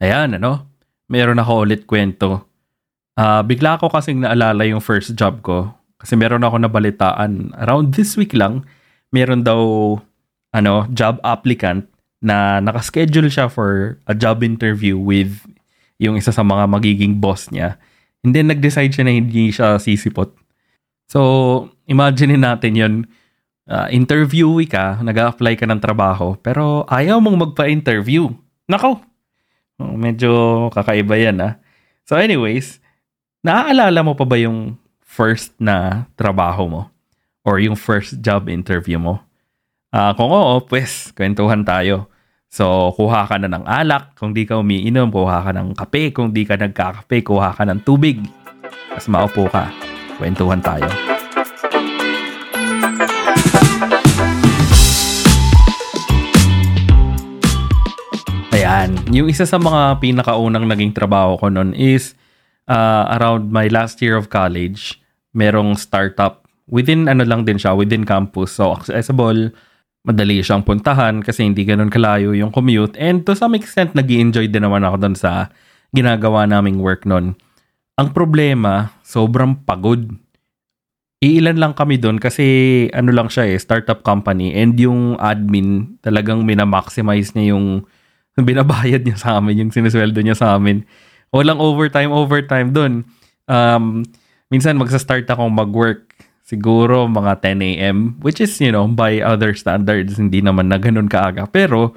Ayan, ano? Meron ako ulit kwento. Uh, bigla ako kasing naalala yung first job ko. Kasi meron ako nabalitaan. Around this week lang, meron daw ano, job applicant na nakaschedule siya for a job interview with yung isa sa mga magiging boss niya. And then nag-decide siya na hindi siya sisipot. So, imagine natin yun. Uh, interviewee ka, nag-apply ka ng trabaho, pero ayaw mong magpa-interview. Nako, oh, medyo kakaiba yan ah. So anyways, naaalala mo pa ba yung first na trabaho mo? Or yung first job interview mo? Uh, kung oo, pues, kwentuhan tayo. So, kuha ka na ng alak kung di ka umiinom, kuha ka ng kape kung di ka nagkakape, kuha ka ng tubig. Tapos maupo ka. Kwentuhan tayo. Ayan. Yung isa sa mga pinakaunang naging trabaho ko noon is uh, around my last year of college. Merong startup. Within ano lang din siya, within campus. So accessible, madali siyang puntahan kasi hindi ganun kalayo yung commute. And to some extent, nag enjoy din naman ako doon sa ginagawa naming work noon. Ang problema, sobrang pagod. Iilan lang kami doon kasi ano lang siya eh, startup company and yung admin talagang minamaximize niya yung binabayad niya sa amin, yung sinisweldo niya sa amin. Walang overtime, overtime doon. Um, minsan magsa-start akong mag-work siguro mga 10 a.m. Which is, you know, by other standards, hindi naman na ganun kaaga. Pero,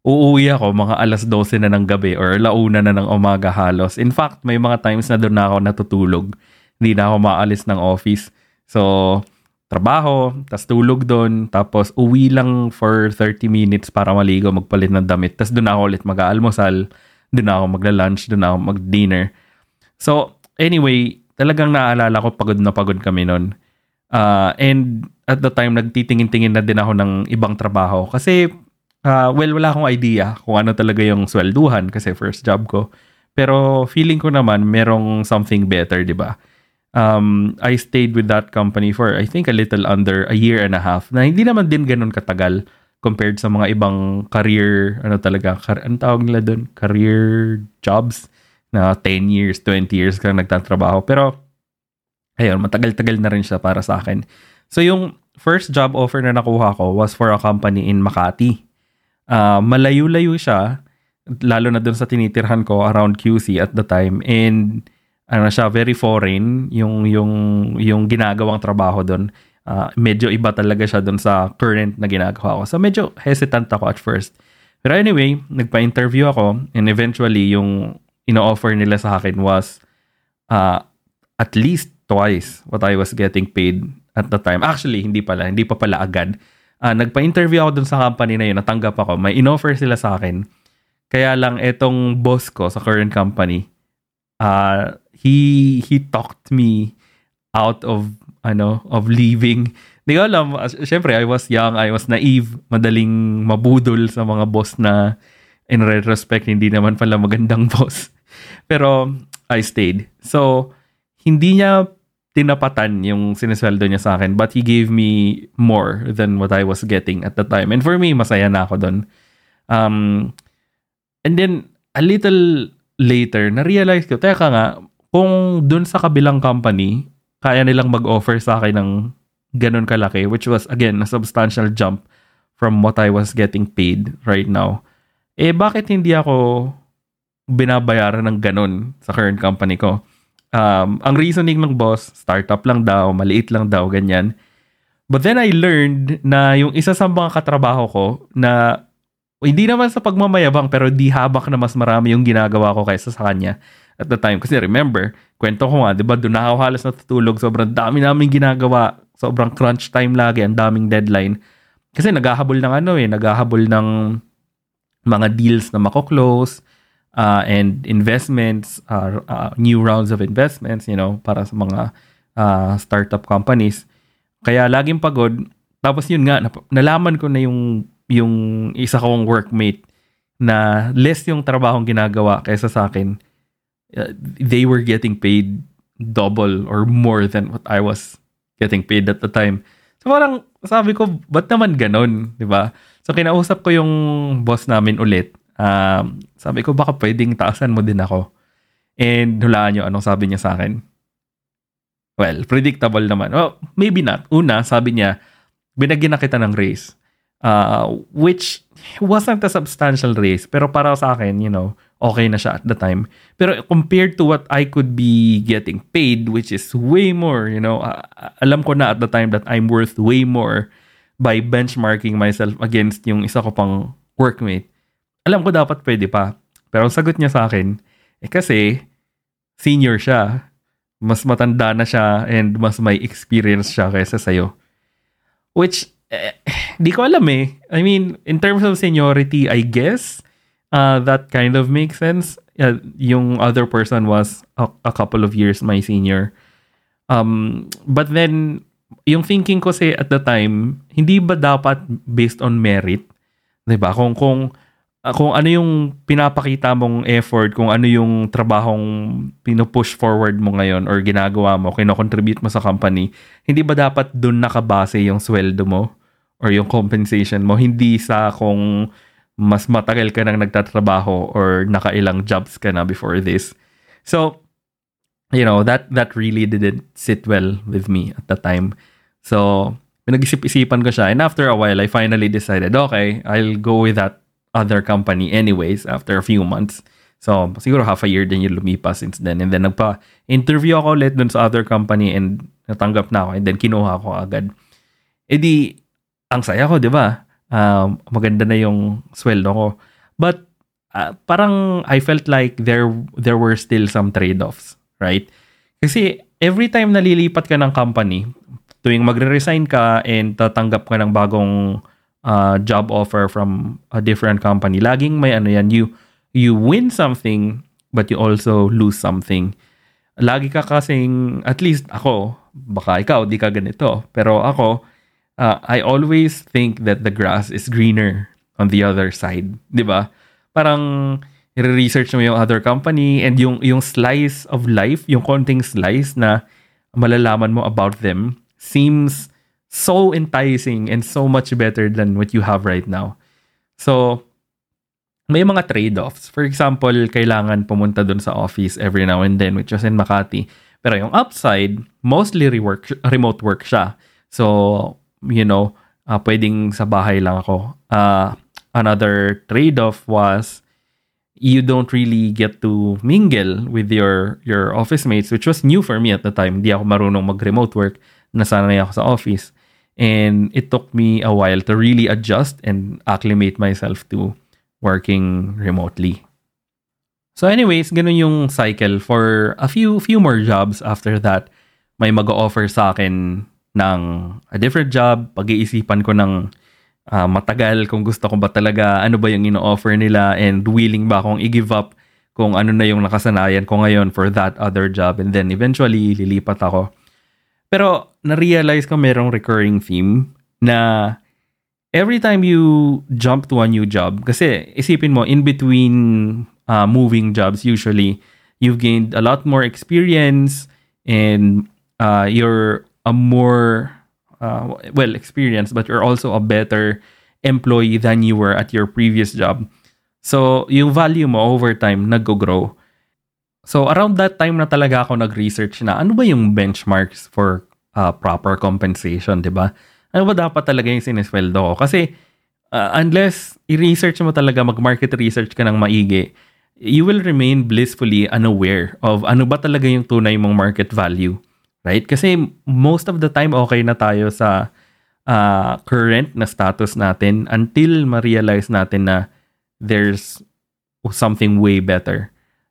uuwi ako mga alas 12 na ng gabi or launa na ng umaga halos. In fact, may mga times na doon na ako natutulog. Hindi na ako maalis ng office. So, trabaho, tas tulog doon, tapos uwi lang for 30 minutes para maligo, magpalit ng damit. Tas doon ako ulit mag-aalmusal, doon ako magla-lunch, doon ako mag-dinner. So, anyway, talagang naalala ko pagod na pagod kami noon. Uh, and at the time, nagtitingin-tingin na din ako ng ibang trabaho. Kasi, uh, well, wala akong idea kung ano talaga yung swelduhan kasi first job ko. Pero feeling ko naman, merong something better, di ba? Um, I stayed with that company for, I think, a little under a year and a half. Na hindi naman din ganun katagal compared sa mga ibang career, ano talaga, car- ano tawag nila doon? Career jobs na 10 years, 20 years kang nagtatrabaho. Pero, ayun, matagal-tagal na rin siya para sa akin. So yung first job offer na nakuha ko was for a company in Makati. Uh, malayo-layo siya, lalo na dun sa tinitirhan ko around QC at the time. And ano siya, very foreign yung, yung, yung ginagawang trabaho doon. Uh, medyo iba talaga siya doon sa current na ginagawa ko. So medyo hesitant ako at first. Pero anyway, nagpa-interview ako and eventually yung ino-offer nila sa akin was uh, at least twice what I was getting paid at the time. Actually, hindi pala. Hindi pa pala agad. Uh, nagpa-interview ako dun sa company na yun. Natanggap ako. May in-offer sila sa akin. Kaya lang, etong boss ko sa current company, uh, he, he talked me out of, ano, of leaving. Hindi ko alam. Siyempre, I was young. I was naive. Madaling mabudol sa mga boss na in retrospect, hindi naman pala magandang boss. Pero, I stayed. So, hindi niya tinapatan yung sinesweldo niya sa akin but he gave me more than what I was getting at the time. And for me, masaya na ako doon. Um, and then, a little later, na-realize ko, teka nga, kung doon sa kabilang company, kaya nilang mag-offer sa akin ng ganun kalaki, which was, again, a substantial jump from what I was getting paid right now. Eh, bakit hindi ako binabayaran ng ganun sa current company ko? um, ang reasoning ng boss, startup lang daw, maliit lang daw, ganyan. But then I learned na yung isa sa mga katrabaho ko na hindi naman sa pagmamayabang pero di habak na mas marami yung ginagawa ko kaysa sa kanya at the time. Kasi remember, kwento ko nga, di ba, doon ako halos natutulog. Sobrang dami namin ginagawa. Sobrang crunch time lagi. Ang daming deadline. Kasi naghahabol ng ano eh, naghahabol ng mga deals na mako-close uh, and investments, uh, uh, new rounds of investments, you know, para sa mga uh, startup companies. Kaya laging pagod. Tapos yun nga, nalaman ko na yung, yung isa kong workmate na less yung trabahong ginagawa kaysa sa akin. Uh, they were getting paid double or more than what I was getting paid at the time. So parang sabi ko, ba't naman ganon, di ba? So kinausap ko yung boss namin ulit Um, sabi ko, baka pwedeng taasan mo din ako. And hulaan nyo anong sabi niya sa akin. Well, predictable naman. Oh, maybe not. Una, sabi niya, binagyan na kita ng raise. Uh, which wasn't a substantial raise. Pero para sa akin, you know, okay na siya at the time. Pero compared to what I could be getting paid, which is way more, you know, uh, alam ko na at the time that I'm worth way more by benchmarking myself against yung isa ko pang workmate. Alam ko dapat pwede pa. Pero ang sagot niya sa akin, eh kasi senior siya mas matanda na siya and mas may experience siya kaysa sa'yo. Which, eh, di ko alam eh. I mean, in terms of seniority, I guess uh, that kind of makes sense. Uh, yung other person was a, a couple of years my senior. Um, but then, yung thinking ko say at the time, hindi ba dapat based on merit? 'Di ba? Kung kung uh, kung ano yung pinapakita mong effort, kung ano yung trabahong pinupush forward mo ngayon or ginagawa mo, kino-contribute mo sa company, hindi ba dapat doon nakabase yung sweldo mo or yung compensation mo? Hindi sa kung mas matagal ka nang nagtatrabaho or nakailang jobs ka na before this. So, you know, that that really didn't sit well with me at the time. So, pinag-isip-isipan ko siya. And after a while, I finally decided, okay, I'll go with that other company anyways after a few months. So, siguro half a year din yung lumipas since then. And then, nagpa-interview ako ulit dun sa other company and natanggap na ako. And then, kinuha ko agad. E di, ang saya ko, di ba? Um, maganda na yung sweldo ko. But, uh, parang I felt like there there were still some trade-offs, right? Kasi every time nalilipat ka ng company, tuwing magre-resign ka and tatanggap ka ng bagong uh, job offer from a different company, laging may ano yan, you, you win something, but you also lose something. Lagi ka kasing, at least ako, baka ikaw, di ka ganito. Pero ako, uh, I always think that the grass is greener on the other side. Di ba? Parang, i-research mo yung other company and yung, yung slice of life, yung konting slice na malalaman mo about them seems so enticing and so much better than what you have right now. So, may mga trade-offs. For example, kailangan pumunta dun sa office every now and then, which was in Makati. Pero yung upside, mostly rework, remote work siya. So, you know, uh, pwedeng sa bahay lang ako. Uh, another trade-off was you don't really get to mingle with your your office mates, which was new for me at the time. Hindi ako marunong mag-remote work. Nasanay ako sa office. And it took me a while to really adjust and acclimate myself to working remotely. So anyways, ganun yung cycle for a few few more jobs after that. May mag-offer sa akin ng a different job, pag-iisipan ko ng uh, matagal kung gusto ko ba talaga, ano ba yung ino-offer nila and willing ba akong i-give up kung ano na yung nakasanayan ko ngayon for that other job and then eventually lilipat ako. Pero na-realize ko merong recurring theme na every time you jump to a new job, kasi isipin mo, in between uh, moving jobs, usually, you've gained a lot more experience and uh, you're a more, uh, well, experienced, but you're also a better employee than you were at your previous job. So, yung value mo over time nag-grow. So around that time na talaga ako nag-research na ano ba yung benchmarks for uh, proper compensation, 'di ba? Ano ba dapat talaga yung sinisweldo ko? Kasi uh, unless i-research mo talaga, mag-market research ka ng maigi, you will remain blissfully unaware of ano ba talaga yung tunay mong market value. Right? Kasi most of the time okay na tayo sa uh, current na status natin until ma-realize natin na there's something way better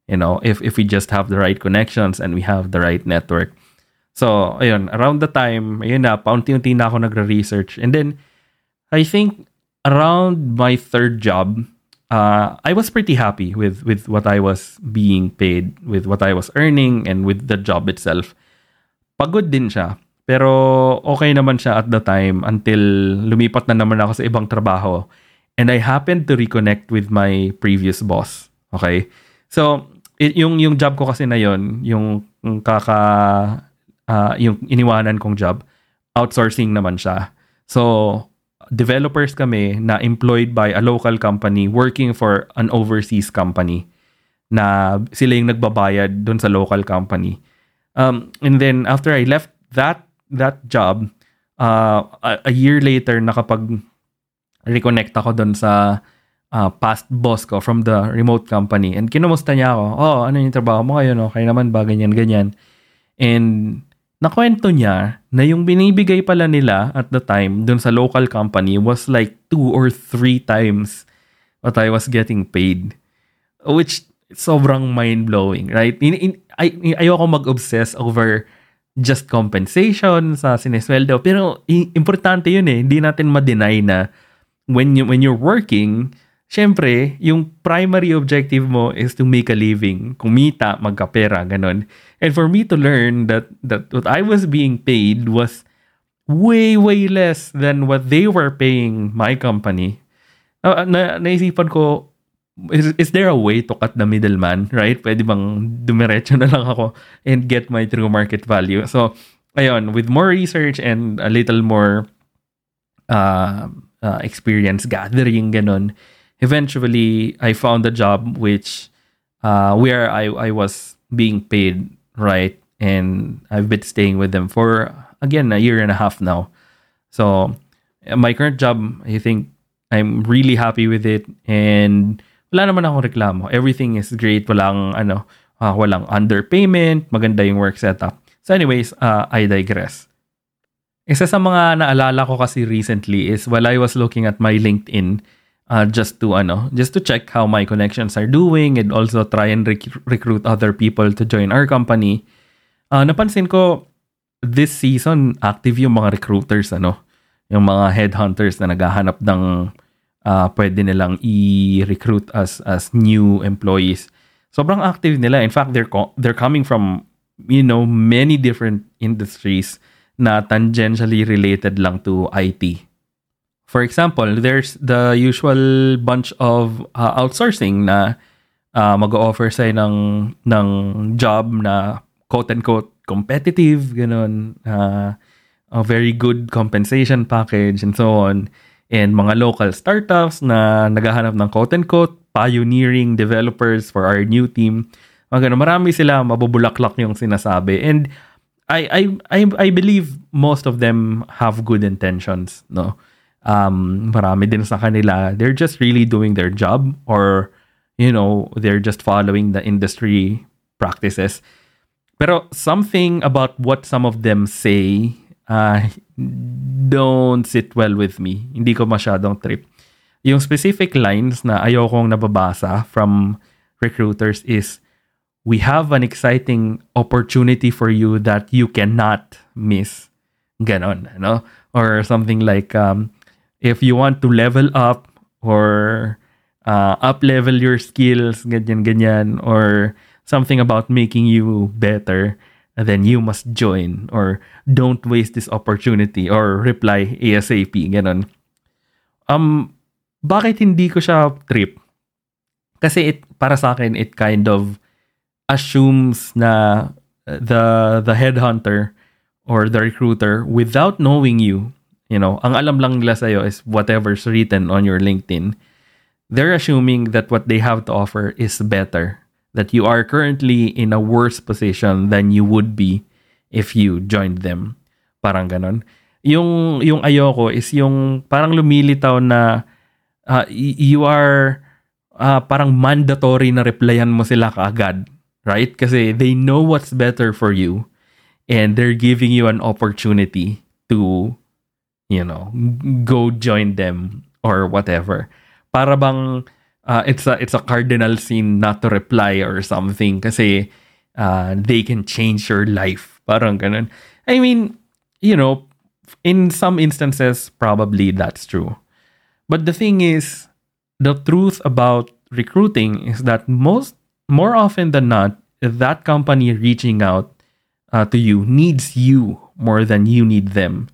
you know, if if we just have the right connections and we have the right network. So, ayun, around the time, ayun na, paunti-unti na ako nagre-research. And then, I think around my third job, uh, I was pretty happy with with what I was being paid, with what I was earning, and with the job itself. Pagod din siya. Pero okay naman siya at the time until lumipat na naman ako sa ibang trabaho. And I happened to reconnect with my previous boss. Okay? So, yung yung job ko kasi na yon, yung kaka uh, yung iniwanan kong job, outsourcing naman siya. So developers kami na employed by a local company working for an overseas company na sila yung nagbabayad doon sa local company. Um, and then after I left that that job, uh, a, a year later nakapag reconnect ako doon sa uh, past boss ko from the remote company. And kinumusta niya ako, oh, ano yung trabaho mo ngayon? Okay naman ba? Ganyan, ganyan. And nakwento niya na yung binibigay pala nila at the time dun sa local company was like two or three times what I was getting paid. Which sobrang mind-blowing, right? In, in, ay, ayoko mag-obsess over just compensation sa sinesweldo. Pero importante yun eh. Hindi natin ma-deny na when, you, when you're working, syempre, yung primary objective mo is to make a living. Kumita, magkapera, ganun. And for me to learn that, that what I was being paid was way, way less than what they were paying my company. Uh, na, naisipan ko, is, is there a way to cut the middleman, right? Pwede bang dumiretso na lang ako and get my true market value? So, ayun, with more research and a little more uh, uh, experience gathering, ganun, eventually I found a job which uh, where I, I was being paid right and I've been staying with them for again a year and a half now. So my current job, I think I'm really happy with it and wala naman akong reklamo. Everything is great. Walang ano, uh, walang underpayment, maganda yung work setup. So anyways, uh, I digress. Isa sa mga naalala ko kasi recently is while I was looking at my LinkedIn, uh, just to ano, just to check how my connections are doing and also try and rec- recruit other people to join our company. Uh, napansin ko this season active yung mga recruiters ano, yung mga headhunters na naghahanap ng uh, pwede nilang i-recruit as as new employees. Sobrang active nila. In fact, they're co- they're coming from you know many different industries na tangentially related lang to IT. For example, there's the usual bunch of uh, outsourcing na uh, mag-offer sa'yo ng, ng job na quote-unquote competitive, ganun, uh, a very good compensation package and so on. And mga local startups na naghahanap ng quote-unquote pioneering developers for our new team. Mga ganun, marami sila, mabubulaklak yung sinasabi. And I, I, I, I believe most of them have good intentions, no? um, marami din sa kanila, they're just really doing their job or, you know, they're just following the industry practices. Pero something about what some of them say uh, don't sit well with me. Hindi ko masyadong trip. Yung specific lines na ayokong nababasa from recruiters is, we have an exciting opportunity for you that you cannot miss. Ganon, no? Or something like, um, if you want to level up or uh, up level your skills, ganyan, ganyan, or something about making you better, then you must join or don't waste this opportunity or reply ASAP, ganon. Um, bakit hindi ko siya trip? Kasi it, para sa akin, it kind of assumes na the the headhunter or the recruiter without knowing you You know, ang alam lang nila sa'yo is whatever's written on your LinkedIn. They're assuming that what they have to offer is better. That you are currently in a worse position than you would be if you joined them. Parang ganon. Yung, yung ayoko is yung parang lumilitaw na uh, you are uh, parang mandatory na replyan mo sila kaagad. Right? Kasi they know what's better for you and they're giving you an opportunity to you know, go join them or whatever. Para bang uh, it's a it's a cardinal sin not to reply or something kasi uh, they can change your life. Parang ganun. I mean, you know, in some instances probably that's true. But the thing is, the truth about recruiting is that most more often than not, that company reaching out uh, to you needs you more than you need them.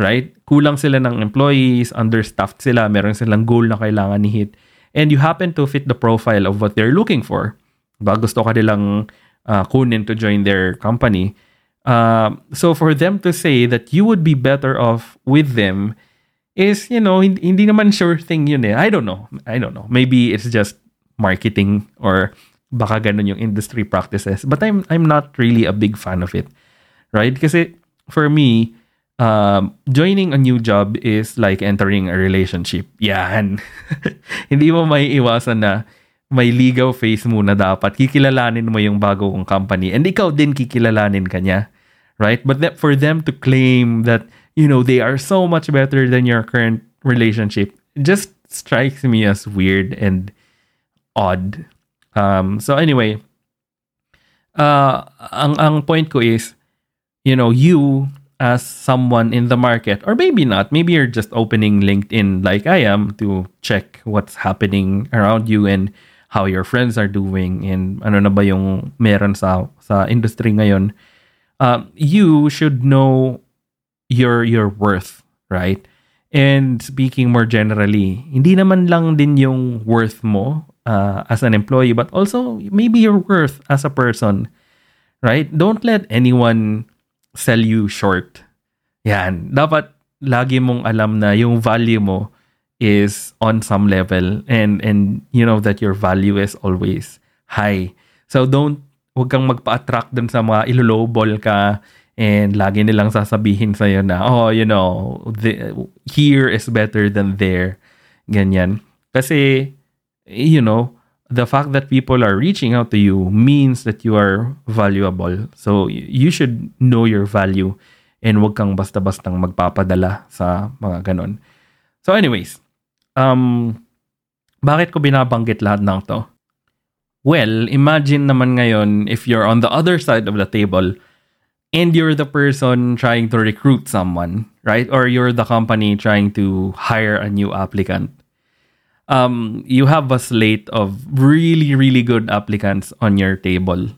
right? Kulang sila ng employees, understaffed sila, meron silang goal na kailangan ni-hit. And you happen to fit the profile of what they're looking for. Ba gusto ka nilang uh, kunin to join their company. Uh, so for them to say that you would be better off with them is, you know, hindi, hindi naman sure thing yun eh. I don't know. I don't know. Maybe it's just marketing or baka ganun yung industry practices. But I'm I'm not really a big fan of it. Right? Kasi for me, um, joining a new job is like entering a relationship. Yan. hindi mo may iwasan na may legal face muna dapat. Kikilalanin mo yung bagong company. And ikaw din kikilalanin kanya. Right? But that for them to claim that, you know, they are so much better than your current relationship just strikes me as weird and odd. Um, so anyway, uh, ang, ang point ko is, you know, you as someone in the market, or maybe not, maybe you're just opening LinkedIn like I am to check what's happening around you and how your friends are doing and ano na ba yung meron sa sa industry ngayon. Uh, you should know your your worth right? And speaking more generally hindi naman lang din yung worth mo uh, as an employee but also maybe your worth as a person right? Don't let anyone sell you short. Yan. Dapat lagi mong alam na yung value mo is on some level and and you know that your value is always high. So don't wag kang magpa-attract dun sa mga ilolowball ka and lagi nilang sasabihin sa na oh you know the, here is better than there. Ganyan. Kasi you know the fact that people are reaching out to you means that you are valuable so you should know your value and wag kang basta-bastang magpapadala sa mga ganon so anyways um, bakit ko binabanggit lahat ng to? Well, imagine naman ngayon if you're on the other side of the table and you're the person trying to recruit someone, right? Or you're the company trying to hire a new applicant. Um, you have a slate of really, really good applicants on your table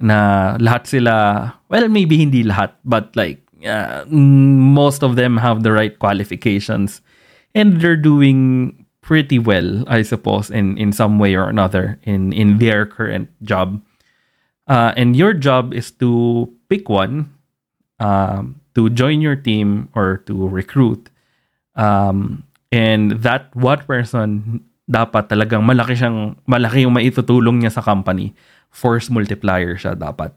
na lahat sila, well, maybe hindi lahat, but like uh, most of them have the right qualifications and they're doing pretty well, I suppose, in in some way or another in in their current job. Uh, and your job is to pick one um, to join your team or to recruit. Um, and that what person dapat talagang malaki siyang malaki yung maitutulong niya sa company. Force multiplier siya dapat.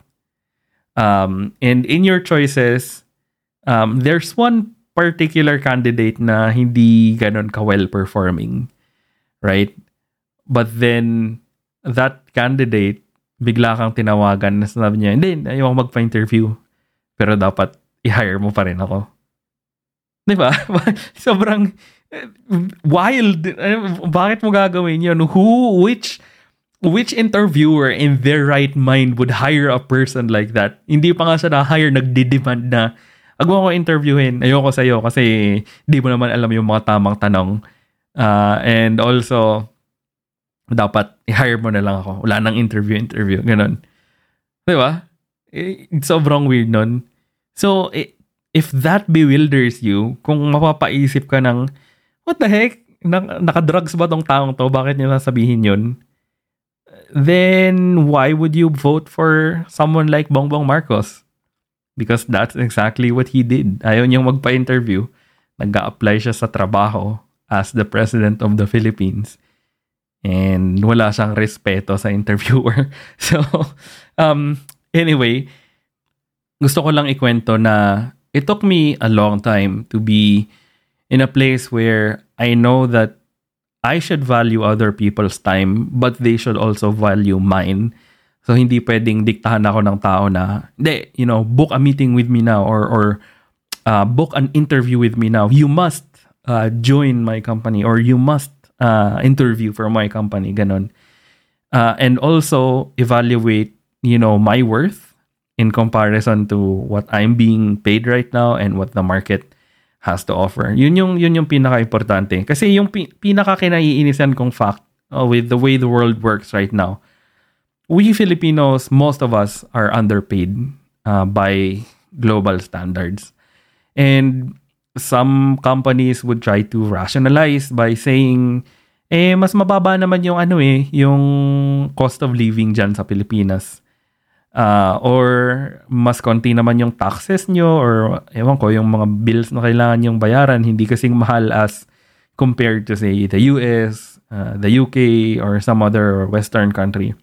Um, and in your choices, um, there's one particular candidate na hindi ganon ka-well performing. Right? But then, that candidate, bigla kang tinawagan na sinabi niya, hindi, ayaw magpa-interview. Pero dapat i-hire mo pa rin ako. Di ba? Sobrang wild. Bakit mo gagawin yun? Who, which, which interviewer in their right mind would hire a person like that? Hindi pa nga siya na-hire, nagdi-demand na Wag mo ako interviewin. Ayoko sa iyo kasi di mo naman alam yung mga tamang tanong. Uh, and also, dapat i-hire mo na lang ako. Wala nang interview, interview. Ganon. Di ba? Sobrang weird nun. So, if that bewilders you, kung mapapaisip ka ng, what the heck? Naka-drugs ba tong taong to? Bakit niya sasabihin yun? Then, why would you vote for someone like Bongbong Marcos? Because that's exactly what he did. Ayaw niyang magpa-interview. Nag-a-apply siya sa trabaho as the President of the Philippines. And wala siyang respeto sa interviewer. So, um, anyway, gusto ko lang ikwento na it took me a long time to be in a place where I know that I should value other people's time, but they should also value mine. So hindi pwedeng diktahan ako ng tao na, hindi, you know, book a meeting with me now or or uh, book an interview with me now. You must uh, join my company or you must uh, interview for my company, ganon. Uh, and also evaluate, you know, my worth in comparison to what I'm being paid right now and what the market has to offer. Yun yung yun yung pinaka-importante. Kasi yung pi- pinaka kinaiinisan kong fact uh, with the way the world works right now we Filipinos, most of us are underpaid uh, by global standards. And some companies would try to rationalize by saying, eh, mas mababa naman yung ano eh, yung cost of living dyan sa Pilipinas. Uh, or mas konti naman yung taxes nyo or ewan ko, yung mga bills na kailangan yung bayaran, hindi kasing mahal as compared to say the US, uh, the UK, or some other Western country.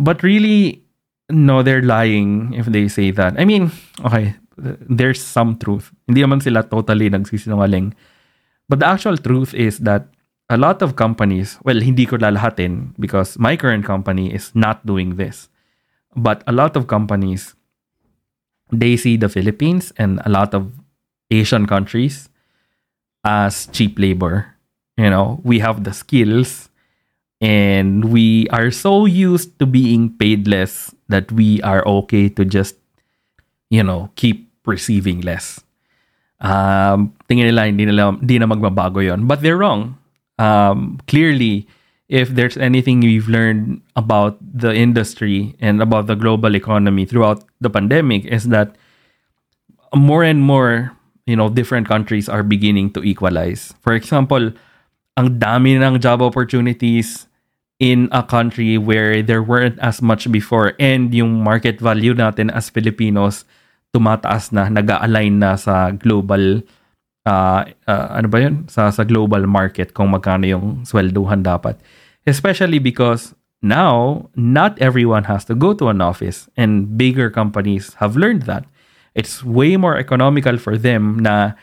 But really, no, they're lying if they say that. I mean, okay, there's some truth. Hindi naman sila totally nagsisinungaling. But the actual truth is that a lot of companies, well, hindi ko lalahatin because my current company is not doing this. But a lot of companies, they see the Philippines and a lot of Asian countries as cheap labor. You know, we have the skills and we are so used to being paid less that we are okay to just, you know, keep receiving less. Um, tingin nila hindi nila hindi na magbabago yon. But they're wrong. Um, clearly, if there's anything we've learned about the industry and about the global economy throughout the pandemic is that more and more you know different countries are beginning to equalize. For example ang dami ng job opportunities in a country where there weren't as much before and yung market value natin as Filipinos tumataas na nag-align na sa global uh, uh, ano ba yun? Sa, sa global market kung magkano yung swelduhan dapat. Especially because now, not everyone has to go to an office and bigger companies have learned that. It's way more economical for them na,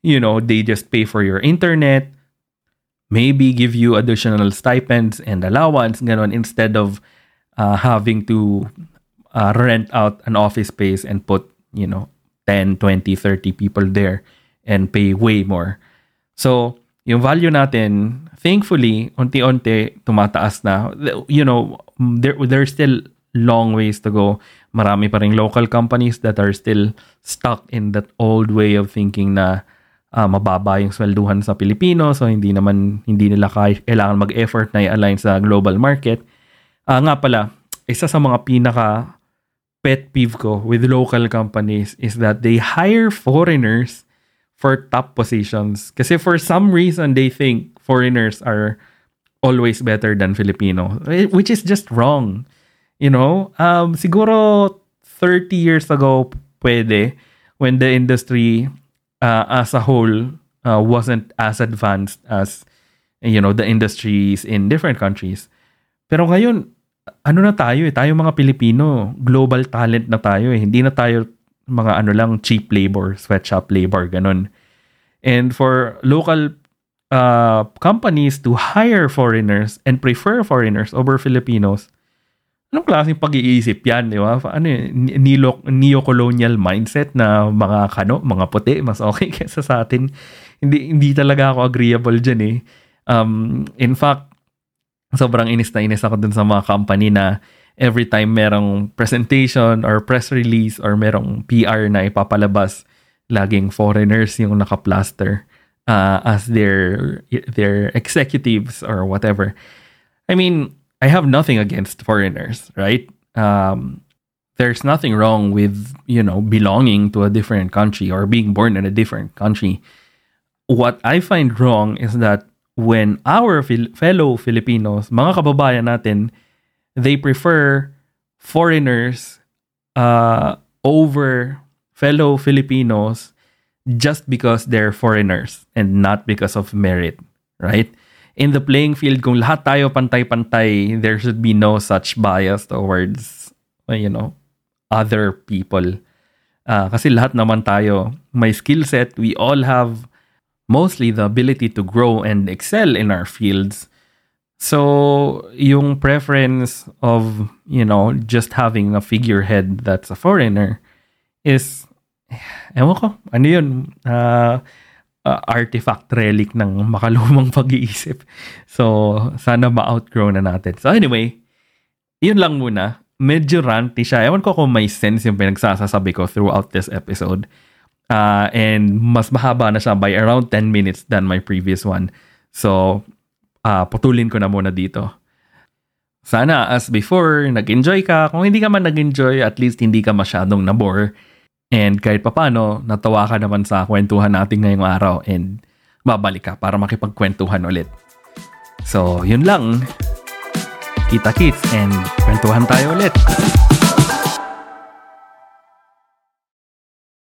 you know, they just pay for your internet, maybe give you additional stipends and allowance, ganon, instead of uh, having to uh, rent out an office space and put, you know, 10, 20, 30 people there and pay way more. So, yung value natin, thankfully, unti-unti tumataas na. You know, there there's still long ways to go. Marami pa rin local companies that are still stuck in that old way of thinking na uh, mababa yung swelduhan sa Pilipino so hindi naman hindi nila kailangan mag-effort na i-align sa global market. Uh, nga pala, isa sa mga pinaka pet peeve ko with local companies is that they hire foreigners for top positions. Kasi for some reason, they think foreigners are always better than Filipino, which is just wrong. You know, um, siguro 30 years ago, pwede, when the industry uh, as a whole uh, wasn't as advanced as, you know, the industries in different countries. Pero ngayon, ano na tayo eh, tayo mga Pilipino, global talent na tayo eh. Hindi na tayo mga ano lang cheap labor, sweatshop labor, ganun. And for local uh, companies to hire foreigners and prefer foreigners over Filipinos, anong klaseng pag-iisip yan, di ba? Ano yun, neo, neo-colonial mindset na mga kano, mga puti, mas okay kaysa sa atin. Hindi, hindi talaga ako agreeable dyan eh. Um, in fact, sobrang inis na inis ako dun sa mga company na every time merong presentation or press release or merong PR na ipapalabas, laging foreigners yung naka-plaster uh, as their their executives or whatever. I mean, I have nothing against foreigners, right? Um, there's nothing wrong with you know belonging to a different country or being born in a different country. What I find wrong is that when our fil- fellow Filipinos, mga kababayan natin, they prefer foreigners uh, over fellow Filipinos just because they're foreigners and not because of merit, right? In the playing field, kung lahat tayo pantay-pantay, there should be no such bias towards, you know, other people. Uh, kasi lahat naman tayo may skill set. We all have mostly the ability to grow and excel in our fields. So, yung preference of, you know, just having a figurehead that's a foreigner is, ewan ko, ano yun, uh, uh, artifact relic ng makalumang pag-iisip. So, sana ma-outgrow na natin. So, anyway, yun lang muna. Medyo ranty siya. Ewan ko kung may sense yung pinagsasasabi ko throughout this episode. Uh, and mas mahaba na siya by around 10 minutes than my previous one. So, uh, putulin ko na muna dito. Sana as before, nag-enjoy ka. Kung hindi ka man nag-enjoy, at least hindi ka masyadong nabore. And kahit papano, natawa ka naman sa kwentuhan natin ngayong araw and babalik ka para makipagkwentuhan ulit. So, yun lang. Kita kits and kwentuhan tayo ulit.